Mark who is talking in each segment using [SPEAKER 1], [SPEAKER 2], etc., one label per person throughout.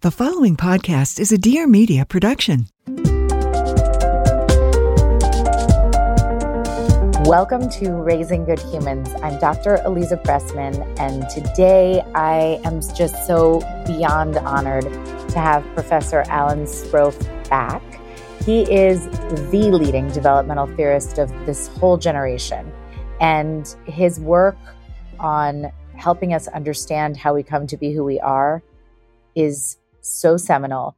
[SPEAKER 1] The following podcast is a Dear Media production.
[SPEAKER 2] Welcome to Raising Good Humans. I'm Dr. Aliza Pressman, and today I am just so beyond honored to have Professor Alan Sroufe back. He is the leading developmental theorist of this whole generation, and his work on helping us understand how we come to be who we are is so seminal.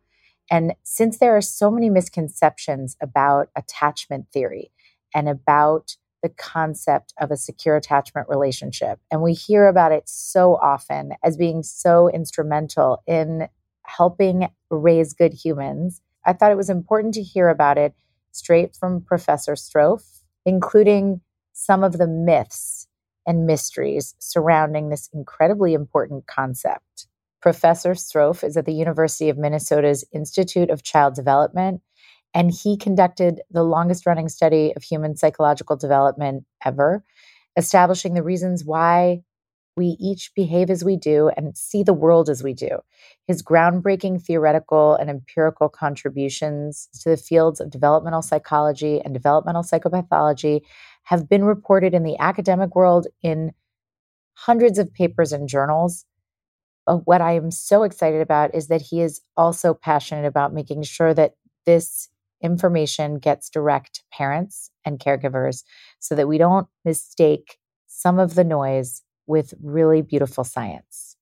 [SPEAKER 2] And since there are so many misconceptions about attachment theory and about the concept of a secure attachment relationship, and we hear about it so often as being so instrumental in helping raise good humans, I thought it was important to hear about it straight from Professor Sroufe, including some of the myths and mysteries surrounding this incredibly important concept. Professor Sroufe is at the University of Minnesota's Institute of Child Development, and he conducted the longest running study of human psychological development ever, establishing the reasons why we each behave as we do and see the world as we do. His groundbreaking theoretical and empirical contributions to the fields of developmental psychology and developmental psychopathology have been reported in the academic world in hundreds of papers and journals Uh, what I am so excited about is that he is also passionate about making sure that this information gets direct to parents and caregivers so that we don't mistake some of the noise with really beautiful science.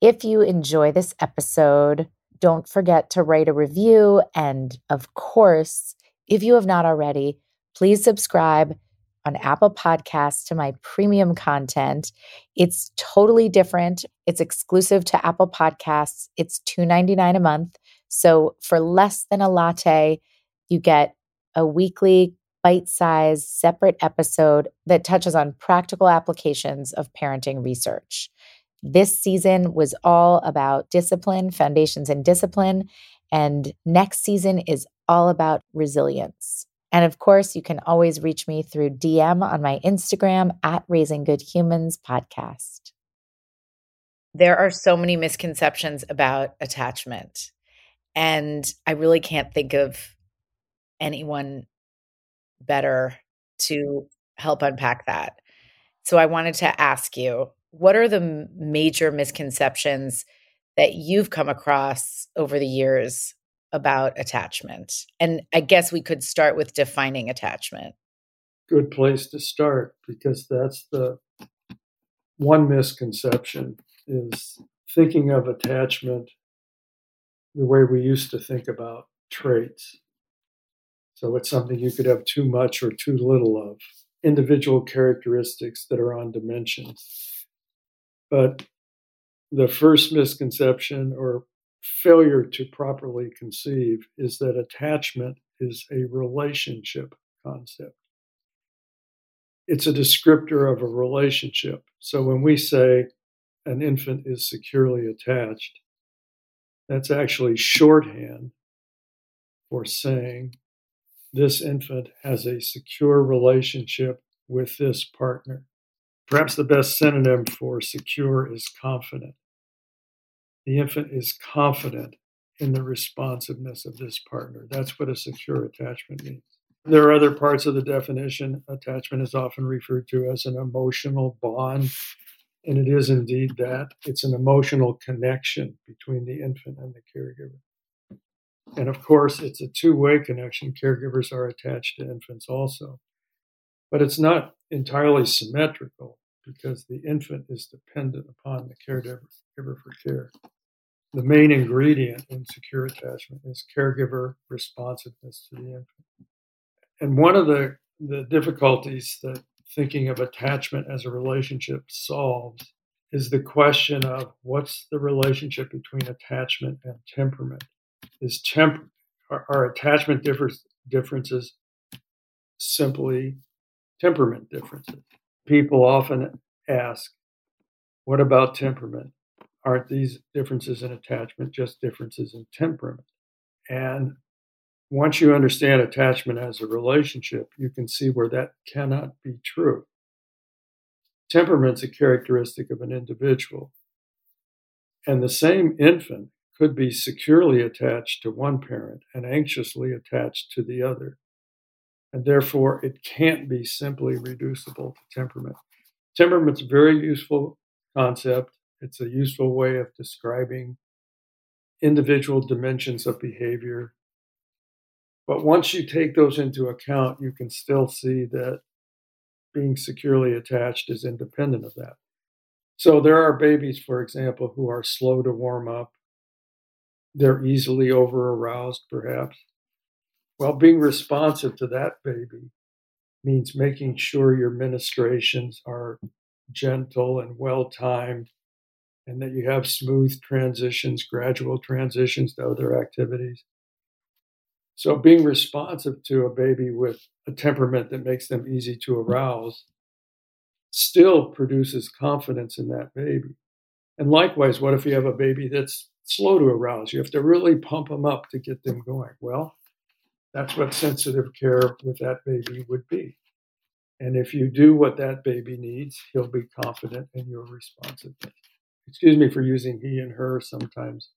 [SPEAKER 2] If you enjoy this episode, don't forget to write a review. And of course, if you have not already, please subscribe on Apple Podcasts to my premium content. It's totally different. It's exclusive to Apple Podcasts. It's $2.99 a month. So for less than a latte, you get a weekly bite-sized separate episode that touches on practical applications of parenting research. This season was all about discipline, foundations and discipline, and next season is all about resilience. And of course, you can always reach me through DM on my Instagram at Raising Good Humans podcast. There are so many misconceptions about attachment. And I really can't think of anyone better to help unpack that. So I wanted to ask you what are the major misconceptions that you've come across over the years about attachment? And I guess we could start with defining attachment.
[SPEAKER 3] Good place to start because that's the one misconception is thinking of attachment the way we used to think about traits. So it's something you could have too much or too little of, individual characteristics that are on dimensions. But the first misconception or failure to properly conceive is that attachment is a relationship concept. It's a descriptor of a relationship. So when we say an infant is securely attached, that's actually shorthand for saying this infant has a secure relationship with this partner. Perhaps the best synonym for secure is confident the infant is confident in the responsiveness of this partner. That's what a secure attachment means. There are other parts of the definition. Attachment is often referred to as an emotional bond And it is indeed that. It's an emotional connection between the infant and the caregiver. And of course, it's a two way connection. Caregivers are attached to infants also. But it's not entirely symmetrical because the infant is dependent upon the caregiver for care. The main ingredient in secure attachment is caregiver responsiveness to the infant. And one of the, the difficulties that thinking of attachment as a relationship solves is the question of what's the relationship between attachment and temperament? Is temp are, are attachment differ- differences simply temperament differences? People often ask, what about temperament? Aren't these differences in attachment just differences in temperament? And once you understand attachment as a relationship, you can see where that cannot be true. Temperament's a characteristic of an individual. And the same infant could be securely attached to one parent and anxiously attached to the other. And therefore, it can't be simply reducible to temperament. Temperament's a very useful concept. It's a useful way of describing individual dimensions of behavior but once you take those into account, you can still see that being securely attached is independent of that. So there are babies, for example, who are slow to warm up. They're easily over aroused, perhaps. Well, being responsive to that baby means making sure your ministrations are gentle and well timed and that you have smooth transitions, gradual transitions to other activities. So being responsive to a baby with a temperament that makes them easy to arouse still produces confidence in that baby. And likewise, what if you have a baby that's slow to arouse? You have to really pump them up to get them going. Well, that's what sensitive care with that baby would be. And if you do what that baby needs, he'll be confident in your responsiveness. Excuse me for using he and her sometimes.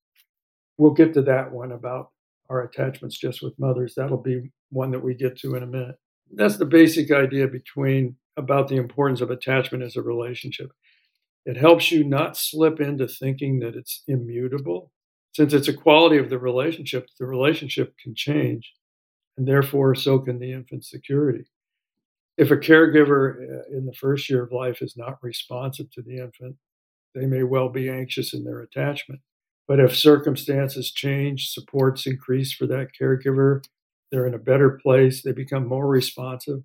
[SPEAKER 3] We'll get to that one about our attachments just with mothers. That'll be one that we get to in a minute. That's the basic idea between about the importance of attachment as a relationship. It helps you not slip into thinking that it's immutable. Since it's a quality of the relationship, the relationship can change, and therefore so can the infant's security. If a caregiver uh, in the first year of life is not responsive to the infant, they may well be anxious in their attachment. But if circumstances change, supports increase for that caregiver, they're in a better place, they become more responsive.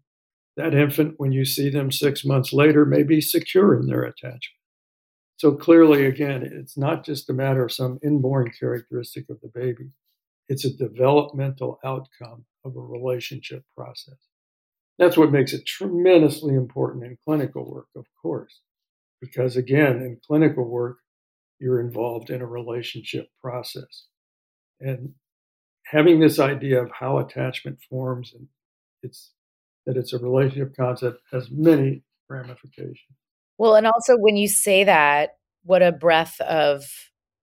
[SPEAKER 3] That infant, when you see them six months later, may be secure in their attachment. So clearly, again, it's not just a matter of some inborn characteristic of the baby, it's a developmental outcome of a relationship process. That's what makes it tremendously important in clinical work, of course, because again, in clinical work, you're involved in a relationship process. And having this idea of how attachment forms and it's that it's a relationship concept has many ramifications.
[SPEAKER 2] Well, and also when you say that, what a breath of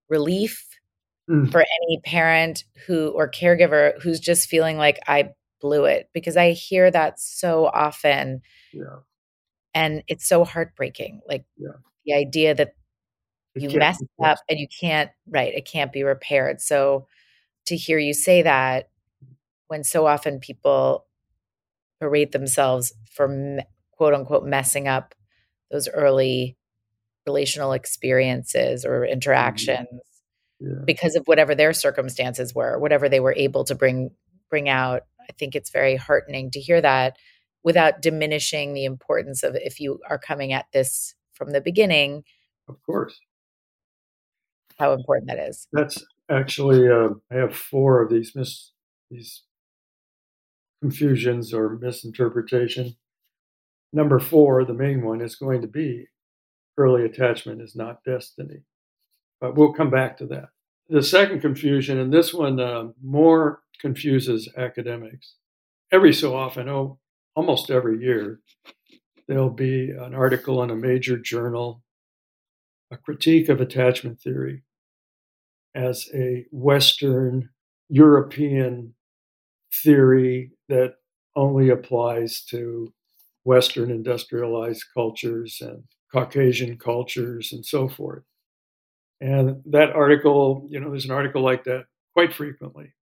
[SPEAKER 2] relief mm. for any parent who or caregiver who's just feeling like I blew it because I hear that so often.
[SPEAKER 3] Yeah.
[SPEAKER 2] And it's so heartbreaking. Like
[SPEAKER 3] yeah.
[SPEAKER 2] the idea that you mess up and you can't right it can't be repaired so to hear you say that when so often people berate themselves for quote unquote messing up those early relational experiences or mm-hmm. interactions
[SPEAKER 3] yeah.
[SPEAKER 2] because of whatever their circumstances were whatever they were able to bring bring out i think it's very heartening to hear that without diminishing the importance of if you are coming at this from the beginning
[SPEAKER 3] of course
[SPEAKER 2] how important that is.
[SPEAKER 3] That's actually uh, I have four of these mis these confusions or misinterpretation. Number four, the main one, is going to be early attachment is not destiny, but we'll come back to that. The second confusion, and this one uh, more confuses academics. Every so often, oh, almost every year, there'll be an article in a major journal a critique of attachment theory as a Western European theory that only applies to Western industrialized cultures and Caucasian cultures and so forth. And that article, you know, there's an article like that quite frequently.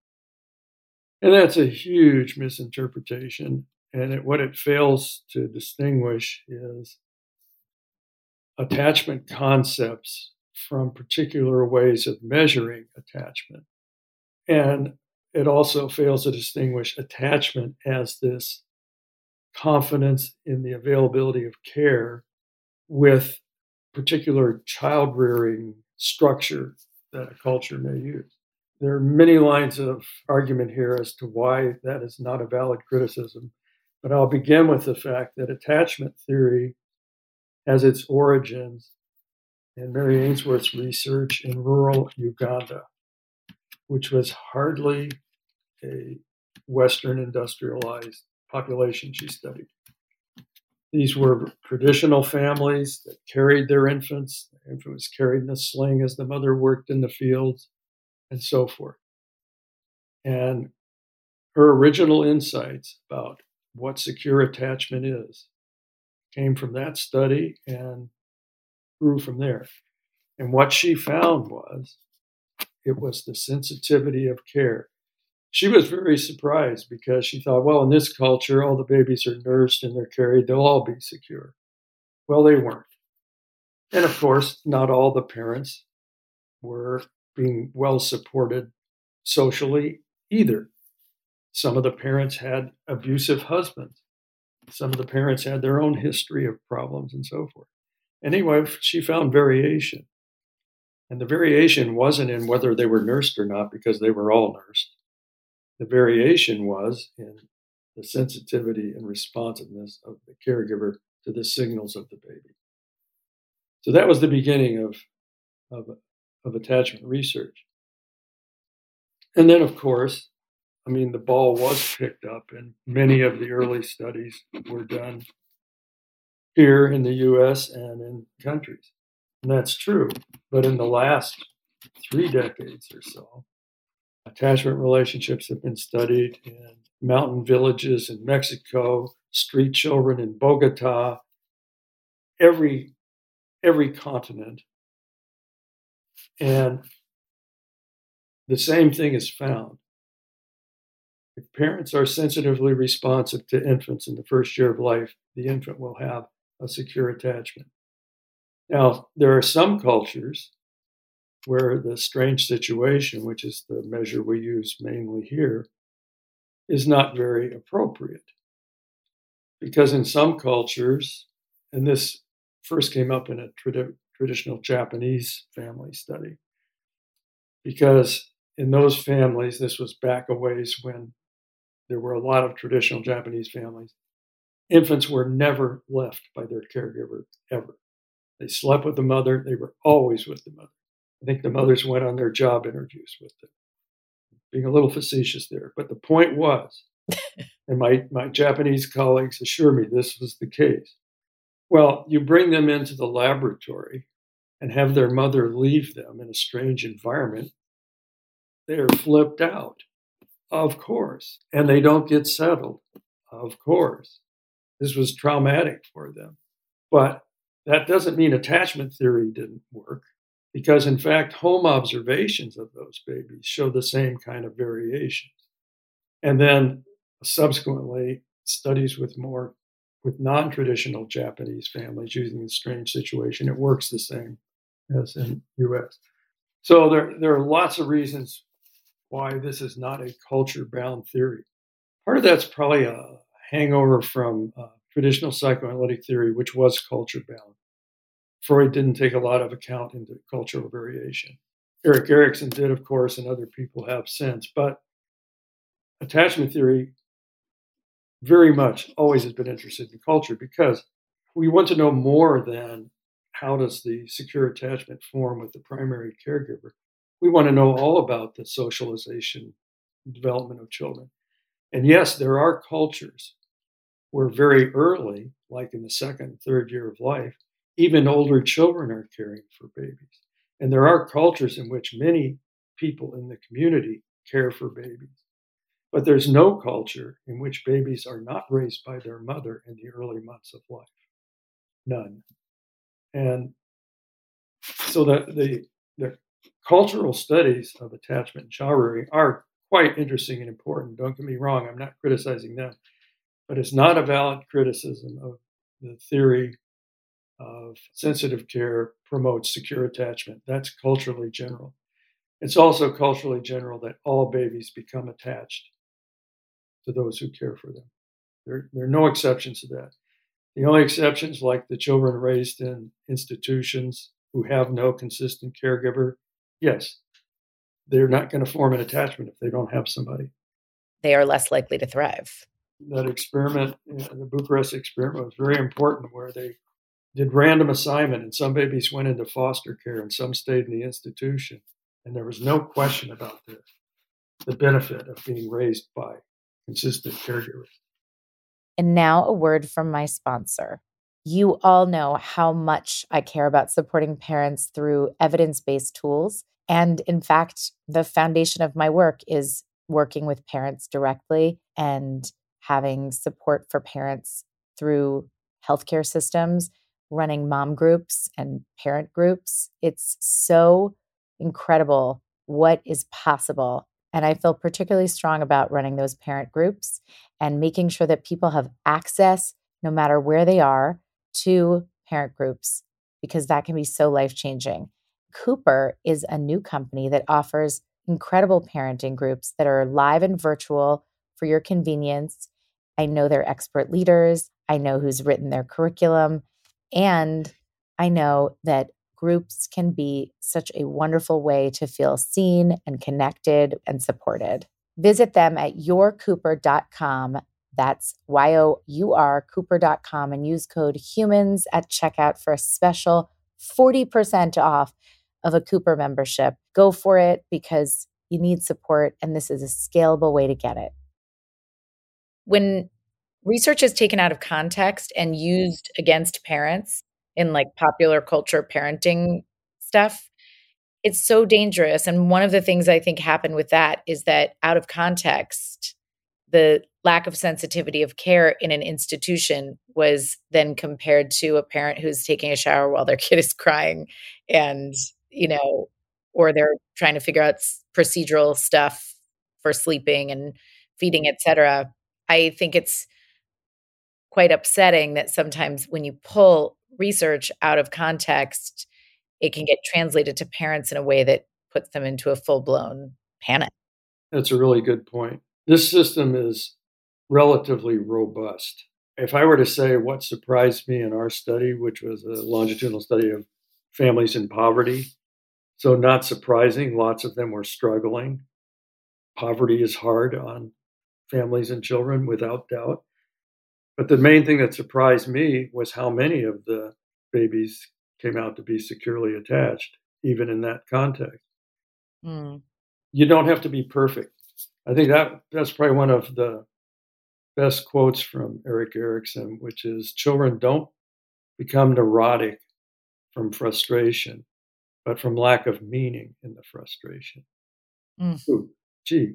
[SPEAKER 3] And that's a huge misinterpretation. And it, what it fails to distinguish is attachment concepts from particular ways of measuring attachment. And it also fails to distinguish attachment as this confidence in the availability of care with particular child rearing structure that a culture may use. There are many lines of argument here as to why that is not a valid criticism, but I'll begin with the fact that attachment theory has its origins in Mary Ainsworth's research in rural Uganda, which was hardly a Western industrialized population she studied. These were traditional families that carried their infants. The infant was carried in a sling as the mother worked in the fields, and so forth. And her original insights about what secure attachment is came from that study and grew from there. And what she found was it was the sensitivity of care she was very surprised because she thought, well, in this culture, all the babies are nursed and they're carried, they'll all be secure. Well, they weren't. And of course, not all the parents were being well supported socially either. Some of the parents had abusive husbands. Some of the parents had their own history of problems and so forth. Anyway, she found variation. And the variation wasn't in whether they were nursed or not, because they were all nursed. The variation was in the sensitivity and responsiveness of the caregiver to the signals of the baby. So that was the beginning of, of, of attachment research. And then, of course, I mean, the ball was picked up, and many of the mm-hmm. early studies were done here in the US and in countries. And that's true. But in the last three decades or so, Attachment relationships have been studied in mountain villages in Mexico, street children in Bogota, every every continent. And the same thing is found. If parents are sensitively responsive to infants in the first year of life, the infant will have a secure attachment. Now, there are some cultures where the strange situation, which is the measure we use mainly here, is not very appropriate. Because in some cultures, and this first came up in a trad- traditional Japanese family study, because in those families, this was back a ways when there were a lot of traditional Japanese families, infants were never left by their caregiver ever. They slept with the mother, they were always with the mother. I think the mothers went on their job interviews with them. Being a little facetious there, but the point was, and my, my Japanese colleagues assure me this was the case. Well, you bring them into the laboratory and have their mother leave them in a strange environment, they're flipped out, of course, and they don't get settled, of course. This was traumatic for them. But that doesn't mean attachment theory didn't work because in fact home observations of those babies show the same kind of variations and then subsequently studies with more with non-traditional japanese families using the strange situation it works the same as in us so there, there are lots of reasons why this is not a culture bound theory part of that's probably a hangover from uh, traditional psychoanalytic theory which was culture bound Freud didn't take a lot of account into cultural variation. Erik Erikson did, of course, and other people have since. But attachment theory very much always has been interested in culture because we want to know more than how does the secure attachment form with the primary caregiver. We want to know all about the socialization development of children. And yes, there are cultures where very early, like in the second, third year of life, even older children are caring for babies. And there are cultures in which many people in the community care for babies. But there's no culture in which babies are not raised by their mother in the early months of life. None. And so the, the, the cultural studies of attachment and rearing are quite interesting and important. Don't get me wrong, I'm not criticizing them, but it's not a valid criticism of the theory of sensitive care promotes secure attachment. That's culturally general. It's also culturally general that all babies become attached to those who care for them. There, there are no exceptions to that. The only exceptions, like the children raised in institutions who have no consistent caregiver, yes, they're not going to form an attachment if they don't have somebody.
[SPEAKER 2] They are less likely to thrive.
[SPEAKER 3] That experiment, the Bucharest experiment, was very important where they did random assignment and some babies went into foster care and some stayed in the institution. And there was no question about the, the benefit of being raised by consistent caregivers.
[SPEAKER 2] And now a word from my sponsor. You all know how much I care about supporting parents through evidence based tools. And in fact, the foundation of my work is working with parents directly and having support for parents through healthcare systems, running mom groups and parent groups. It's so incredible what is possible. And I feel particularly strong about running those parent groups and making sure that people have access, no matter where they are, to parent groups, because that can be so life changing. Cooper is a new company that offers incredible parenting groups that are live and virtual for your convenience. I know they're expert leaders, I know who's written their curriculum, and I know that groups can be such a wonderful way to feel seen and connected and supported. Visit them at yourcooper.com. That's Y O U R Cooper.com and use code HUMANS at checkout for a special 40% off of a Cooper membership. Go for it because you need support, and this is a scalable way to get it. When research is taken out of context and used against parents in like popular culture parenting stuff, it's so dangerous. And one of the things I think happened with that is that out of context, the lack of sensitivity of care in an institution was then compared to a parent who's taking a shower while their kid is crying and, you know, or they're trying to figure out procedural stuff for sleeping and feeding, etc. I think it's quite upsetting that sometimes when you pull research out of context, it can get translated to parents in a way that puts them into a full blown panic.
[SPEAKER 3] That's a really good point. This system is relatively robust. If I were to say what surprised me in our study, which was a longitudinal study of families in poverty, so not surprising, lots of them were struggling. Poverty is hard on families and children, without doubt. But the main thing that surprised me was how many of the babies came out to be securely attached, even in that context. Mm. You don't have to be perfect. I think that that's probably one of the best quotes from Erik Erikson, which is children don't become neurotic from frustration, but from lack of meaning in the frustration. Mm. Ooh, gee,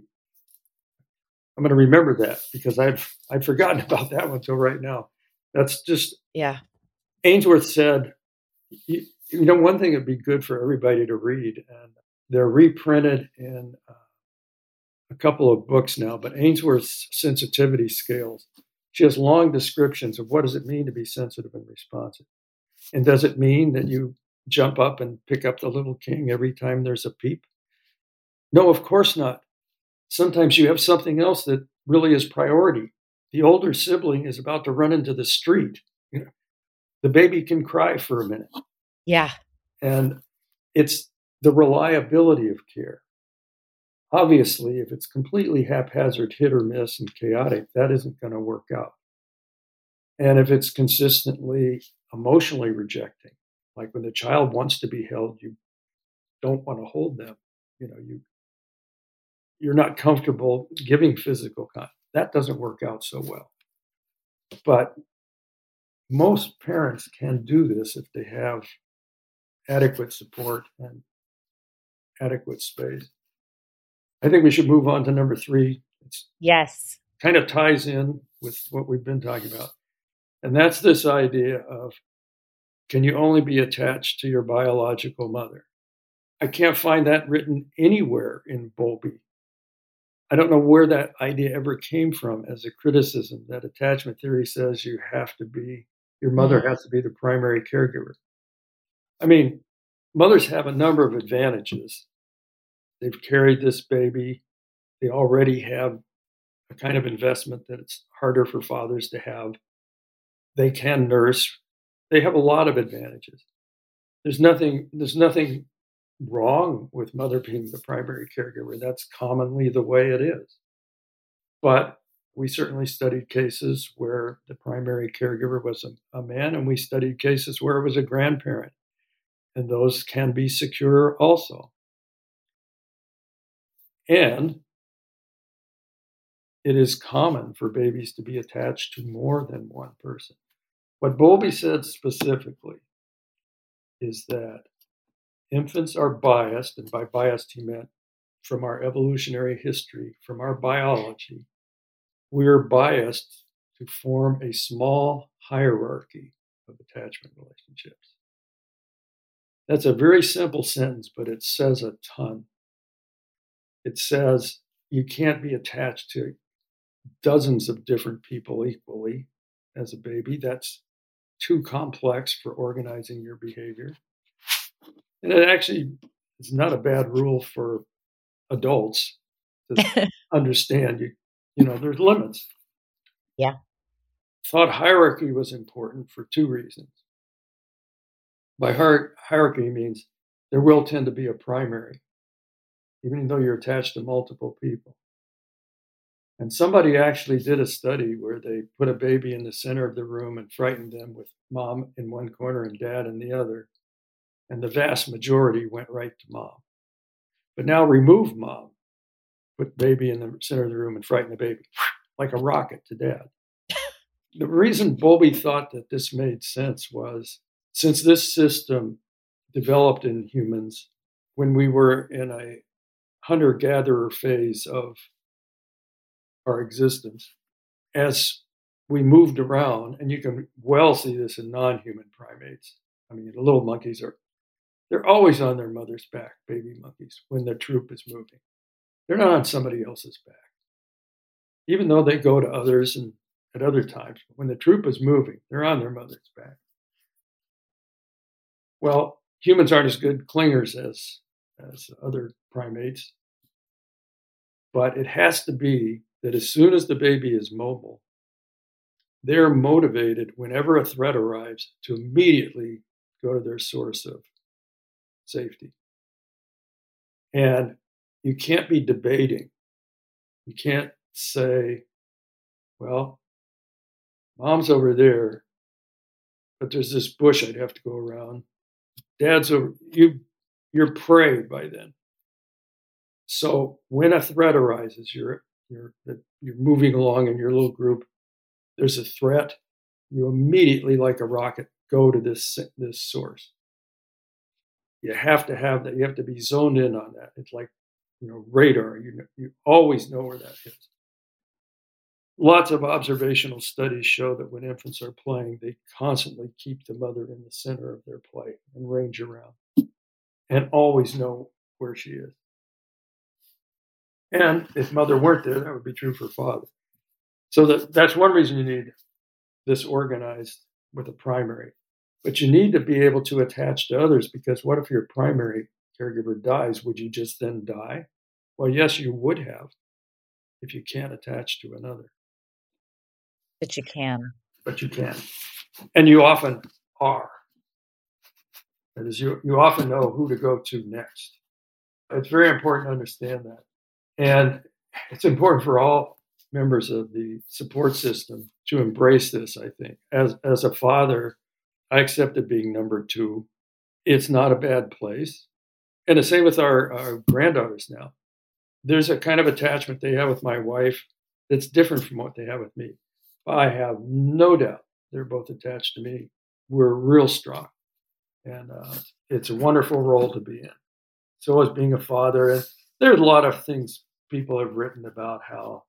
[SPEAKER 3] I'm going to remember that because I've I've forgotten about that one until right now. That's just
[SPEAKER 2] yeah.
[SPEAKER 3] Ainsworth said, you, you know, one thing that'd be good for everybody to read, and they're reprinted in uh, a couple of books now. But Ainsworth's sensitivity scales. She has long descriptions of what does it mean to be sensitive and responsive, and does it mean that you jump up and pick up the little king every time there's a peep? No, of course not sometimes you have something else that really is priority. The older sibling is about to run into the street. You know, the baby can cry for a minute.
[SPEAKER 2] Yeah.
[SPEAKER 3] And it's the reliability of care. Obviously, if it's completely haphazard, hit or miss, and chaotic, that isn't going to work out. And if it's consistently emotionally rejecting, like when the child wants to be held, you don't want to hold them. You know, you you're not comfortable giving physical contact. That doesn't work out so well. But most parents can do this if they have adequate support and adequate space. I think we should move on to number three. It's
[SPEAKER 2] yes.
[SPEAKER 3] Kind of ties in with what we've been talking about. And that's this idea of can you only be attached to your biological mother? I can't find that written anywhere in Bowlby. I don't know where that idea ever came from as a criticism that attachment theory says you have to be, your mother mm-hmm. has to be the primary caregiver. I mean, mothers have a number of advantages. They've carried this baby, they already have a kind of investment that it's harder for fathers to have. They can nurse. They have a lot of advantages. There's nothing, there's nothing wrong with mother being the primary caregiver. That's commonly the way it is. But we certainly studied cases where the primary caregiver was a, a, man, and we studied cases where it was a grandparent. And those can be secure also. And it is common for babies to be attached to more than one person. What Bowlby said specifically is that infants are biased, and by biased he meant from our evolutionary history, from our biology, we're biased to form a small hierarchy of attachment relationships. That's a very simple sentence, but it says a ton. It says you can't be attached to dozens of different people equally as a baby. That's too complex for organizing your behavior. And it actually is not a bad rule for adults to understand you you know there's limits.
[SPEAKER 2] Yeah.
[SPEAKER 3] Thought hierarchy was important for two reasons. By hierarchy means there will tend to be a primary, even though you're attached to multiple people. And somebody actually did a study where they put a baby in the center of the room and frightened them with mom in one corner and dad in the other. And the vast majority went right to mom. But now remove mom, put baby in the center of the room and frighten the baby like a rocket to dad. the reason Bowlby thought that this made sense was since this system developed in humans when we were in a hunter gatherer phase of our existence as we moved around, and you can well see this in non-human primates. I mean, the little monkeys are they're always on their mother's back, baby monkeys, when the troop is moving. They're not on somebody else's back. Even though they go to others and at other times, when the troop is moving, they're on their mother's back. Well, humans aren't as good clingers as as other primates, but it has to be that as soon as the baby is mobile, they're motivated whenever a threat arrives to immediately go to their source of safety. And you can't be debating. You can't say, well, mom's over there, but there's this bush I'd have to go around. Dad's over you you're prey by then. So when a threat arises, you're you're you're moving along in your little group, there's a threat, you immediately, like a rocket, go to this this source. You have to have that. You have to be zoned in on that. It's like you know radar. You you always know where that is. Lots of observational studies show that when infants are playing, they constantly keep the mother in the center of their play and range around, and always know where she is. And if mother weren't there, that would be true for father. So that, that's one reason you need this organized with a primary. But you need to be able to attach to others because what if your primary caregiver dies? Would you just then die? Well, yes, you would have if you can't attach to another.
[SPEAKER 2] But you can.
[SPEAKER 3] But you can. And you often are. That is, you, you often know who to go to next. It's very important to understand that. And it's important for all members of the support system to embrace this, I think. As, as a father, I accepted being number two. It's not a bad place. And the same with our, our granddaughters now. There's a kind of attachment they have with my wife that's different from what they have with me. I have no doubt they're both attached to me. We're real strong. And uh, it's a wonderful role to be in. So, as being a father, and there's a lot of things people have written about how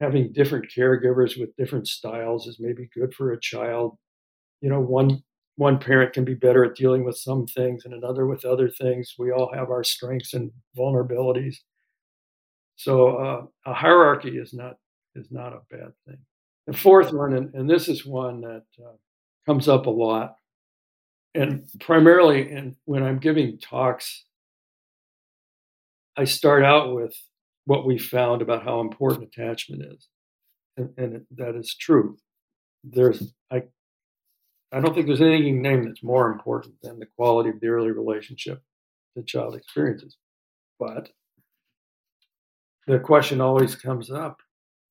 [SPEAKER 3] having different caregivers with different styles is maybe good for a child. You know, one one parent can be better at dealing with some things and another with other things. We all have our strengths and vulnerabilities. So uh, a hierarchy is not is not a bad thing. The fourth one, and, and this is one that uh, comes up a lot, and primarily in, when I'm giving talks, I start out with what we found about how important attachment is, and, and that is true. There's I I don't think there's anything named that's more important than the quality of the early relationship the child experiences. But the question always comes up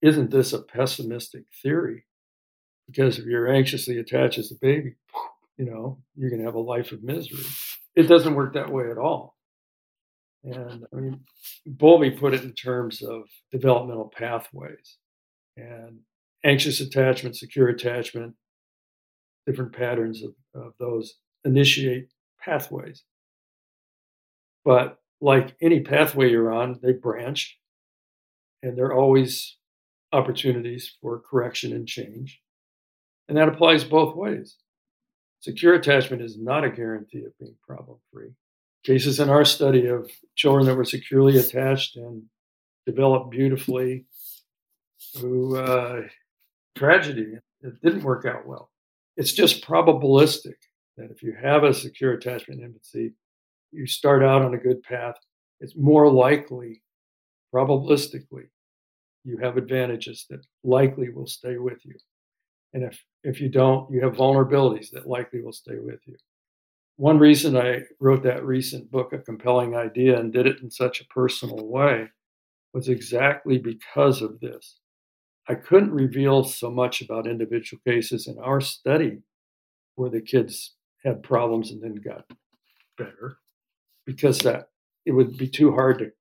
[SPEAKER 3] isn't this a pessimistic theory? Because if you're anxiously attached as a baby, you know, you're going to have a life of misery. It doesn't work that way at all. And I mean, Bowlby put it in terms of developmental pathways and anxious attachment, secure attachment, different patterns of, of those initiate pathways. But like any pathway you're on, they branch and there are always opportunities for correction and change. And that applies both ways. Secure attachment is not a guarantee of being problem free. Cases in our study of children that were securely attached and developed beautifully who uh, tragedy, it didn't work out well it's just probabilistic that if you have a secure attachment infancy, you start out on a good path. It's more likely, probabilistically, you have advantages that likely will stay with you. And if, if you don't, you have vulnerabilities that likely will stay with you. One reason I wrote that recent book, A Compelling Idea, and did it in such a personal way was exactly because of this. I couldn't reveal so much about individual cases in our study where the kids had problems and then got better because that it would be too hard to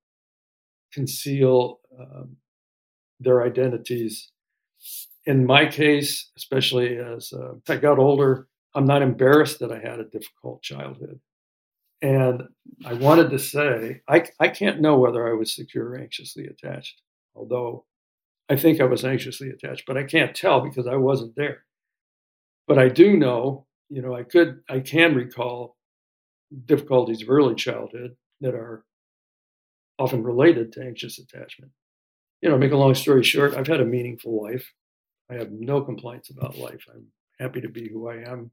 [SPEAKER 3] conceal um, their identities. In my case, especially as uh, I got older, I'm not embarrassed that I had a difficult childhood. And I wanted to say, I, I can't know whether I was secure or anxiously attached, although I think I was anxiously attached, but I can't tell because I wasn't there. But I do know, you know, I could, I can recall difficulties of early childhood that are often related to anxious attachment. You know, make a long story short, I've had a meaningful life. I have no complaints about life. I'm happy to be who I am,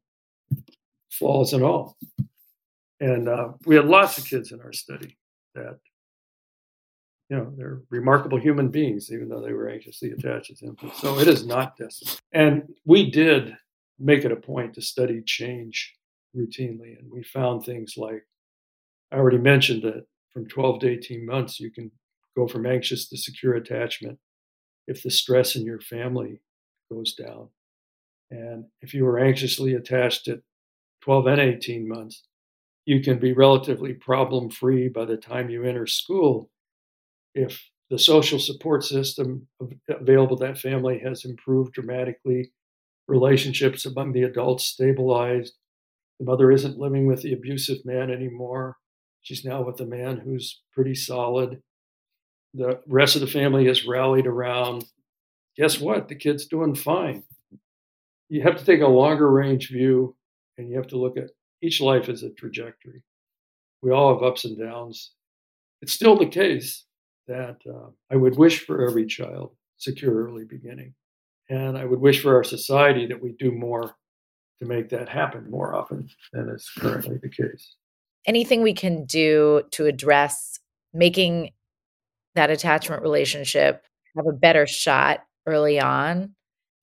[SPEAKER 3] flaws and all. And uh, we had lots of kids in our study that you know, they're remarkable human beings, even though they were anxiously attached as infants. So it is not destiny. And we did make it a point to study change routinely. And we found things like I already mentioned that from 12 to 18 months, you can go from anxious to secure attachment if the stress in your family goes down. And if you were anxiously attached at 12 and 18 months, you can be relatively problem free by the time you enter school if the social support system available to that family has improved dramatically, relationships among the adults stabilized, the mother isn't living with the abusive man anymore. She's now with a man who's pretty solid. The rest of the family has rallied around. Guess what? The kid's doing fine. You have to take a longer range view and you have to look at each life as a trajectory. We all have ups and downs. It's still the case that uh, I would wish for every child secure early beginning. And I would wish for our society that we do more to make that happen more often than is currently the case.
[SPEAKER 2] Anything we can do to address making that attachment relationship have a better shot early on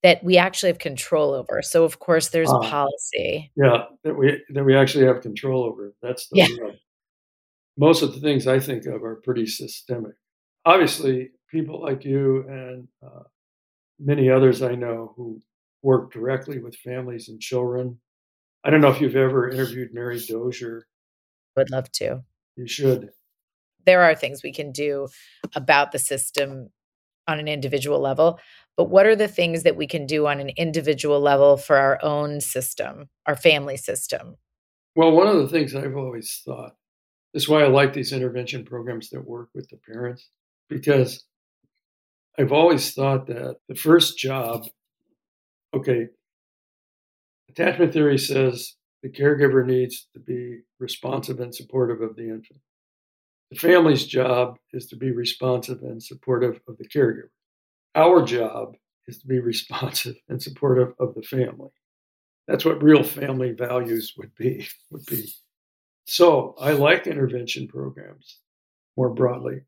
[SPEAKER 2] that we actually have control over. So of course there's uh, policy.
[SPEAKER 3] Yeah, that we that we actually have control over. That's the yeah. most of the things I think of are pretty systemic obviously, people like you and uh, many others I know who work directly with families and children. I don't know if you've ever interviewed Mary Dozier.
[SPEAKER 2] Would love to.
[SPEAKER 3] You should.
[SPEAKER 2] There are things we can do about the system on an individual level, but what are the things that we can do on an individual level for our own system, our family system?
[SPEAKER 3] Well, one of the things I've always thought, is why I like these intervention programs that work with the parents, because I've always thought that the first job, okay, attachment theory says the caregiver needs to be responsive and supportive of the infant. The family's job is to be responsive and supportive of the caregiver. Our job is to be responsive and supportive of the family. That's what real family values would be. Would be. So I like intervention programs more broadly.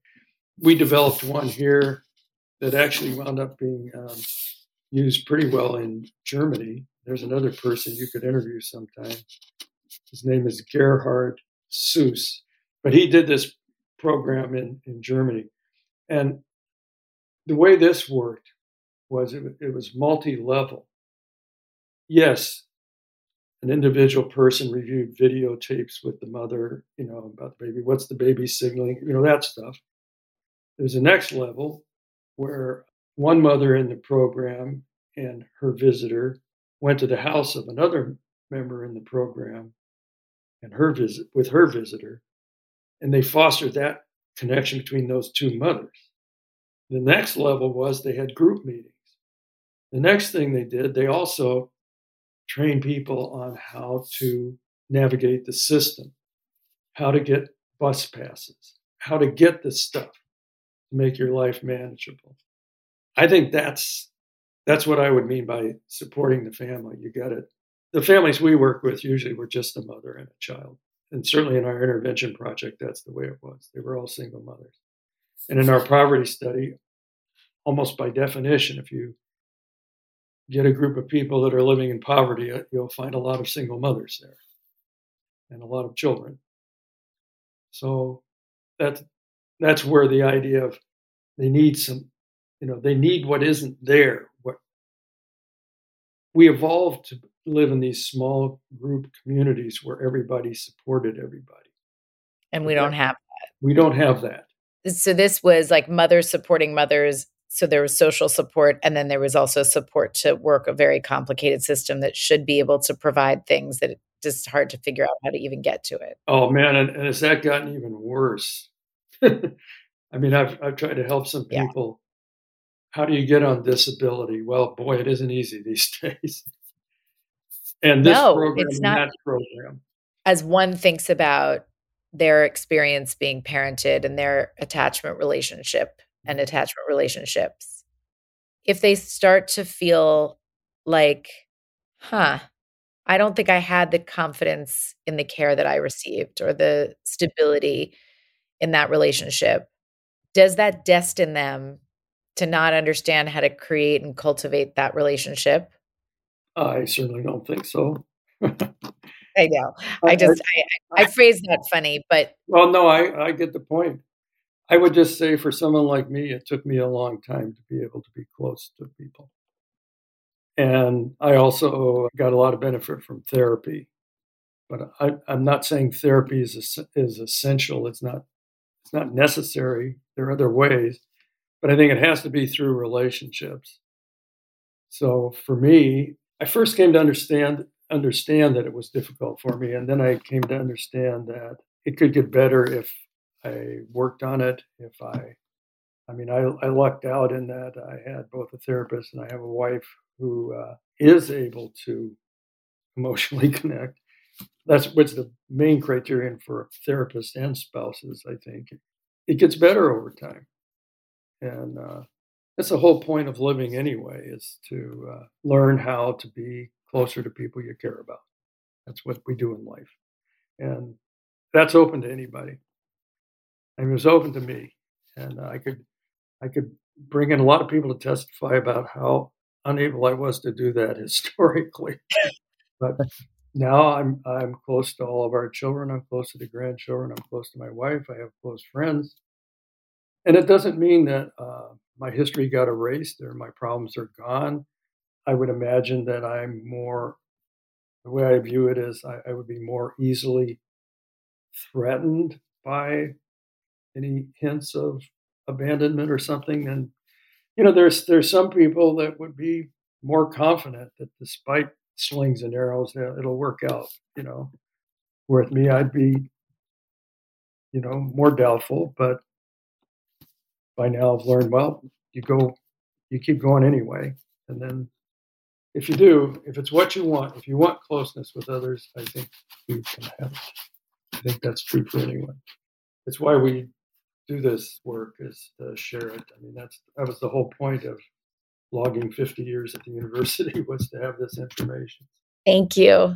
[SPEAKER 3] We developed one here that actually wound up being um, used pretty well in Germany. There's another person you could interview sometime. His name is Gerhard Suess, but he did this program in, in Germany. And the way this worked was it, it was multi level. Yes, an individual person reviewed videotapes with the mother, you know, about the baby, what's the baby signaling, you know, that stuff. There's a next level where one mother in the program and her visitor went to the house of another member in the program and her visit with her visitor and they fostered that connection between those two mothers the next level was they had group meetings the next thing they did they also trained people on how to navigate the system how to get bus passes how to get this stuff to make your life manageable i think that's that's what I would mean by supporting the family. You got it. The families we work with usually were just a mother and a child. And certainly in our intervention project, that's the way it was. They were all single mothers. And in our poverty study, almost by definition, if you get a group of people that are living in poverty, uh, you'll find a lot of single mothers there and a lot of children. So that's that's where the idea of they need some, you know, they need what isn't there What we evolved to live in these small group communities where everybody supported everybody.
[SPEAKER 2] And we don't have that.
[SPEAKER 3] We don't have that.
[SPEAKER 2] So this was like mothers supporting mothers. So there was social support, and then there was also support to work a very complicated system that should be able to provide things that it's just hard to figure out how to even get to it.
[SPEAKER 3] Oh man, and, and has that gotten even worse? I mean, I've I've tried to help some people how do you get on disability? Well, boy, it isn't easy these days. And this
[SPEAKER 2] no,
[SPEAKER 3] program,
[SPEAKER 2] it's not,
[SPEAKER 3] that program.
[SPEAKER 2] As one thinks about their experience being parented and their attachment relationship and mm-hmm. attachment relationships, if they start to feel like, huh, I don't think I had the confidence in the care that I received or the stability in that relationship, does that destine them to not understand how to create and cultivate that relationship?
[SPEAKER 3] I certainly don't think so.
[SPEAKER 2] I know. I just I, I, I phrase that funny, but
[SPEAKER 3] well, no, I I get the point. I would just say for someone like me, it took me a long time to be able to be close to people, and I also got a lot of benefit from therapy. But I, am not saying therapy is is essential. It's not it's not necessary. There are other ways, but I think it has to be through relationships. So for me, I first came to understand understand that it was difficult for me, and then I came to understand that it could get better if I worked on it. If I, I mean, I, I lucked out in that I had both a therapist and I have a wife who uh, is able to emotionally connect. That's what's the main criterion for therapists and spouses. I think it gets better over time and uh, that's the whole point of living anyway is to uh, learn how to be closer to people you care about. That's what we do in life. And that's open to anybody. Mean, it was open to me. And i could i could bring in a lot of people to testify about how unable i was to do that historically. But now i'm i'm close to all of our children. I'm close to the grandchildren. I'm close to my wife. I have close friends and it doesn't mean that uh, my history got erased or my problems are gone. I would imagine that I'm more, the way I view it is I, I would be more easily threatened by any hints of abandonment or something. And, you know, there's, there's some people that would be more confident that despite slings and arrows, it'll work out, you know. With me, I'd be, you know, more doubtful, but by now I've learned well, you go, you keep going anyway, and then if you do, if it's what you want, if you want closeness with others, I think you can have it. I think that's true for anyone. It's why we do this work is to share it. I mean, that's that was the whole point of logging 50 years at the university was to have this information.
[SPEAKER 2] Thank you.